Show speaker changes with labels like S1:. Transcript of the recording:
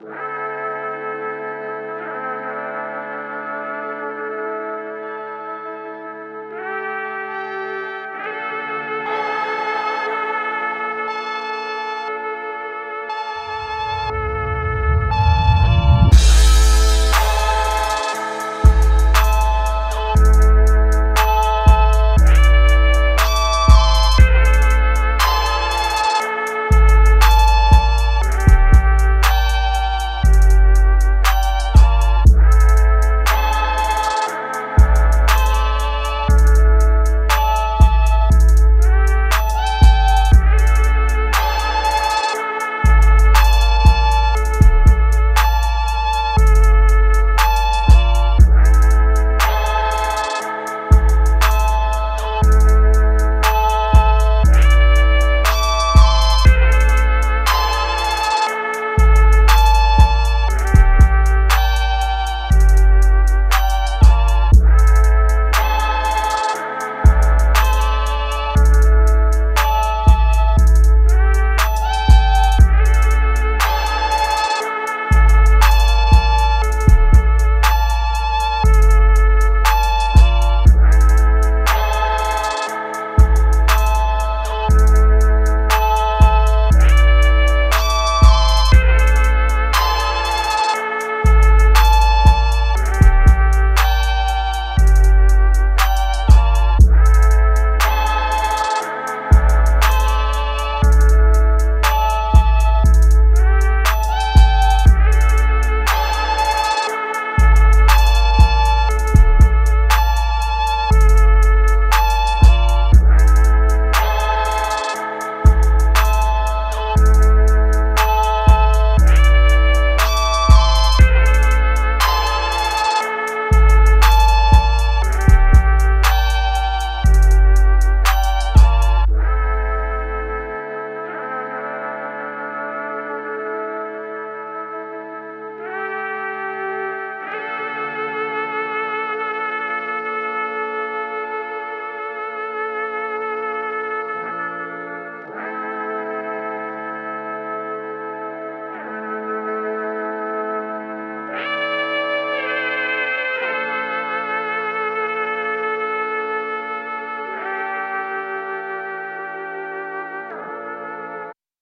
S1: Bye.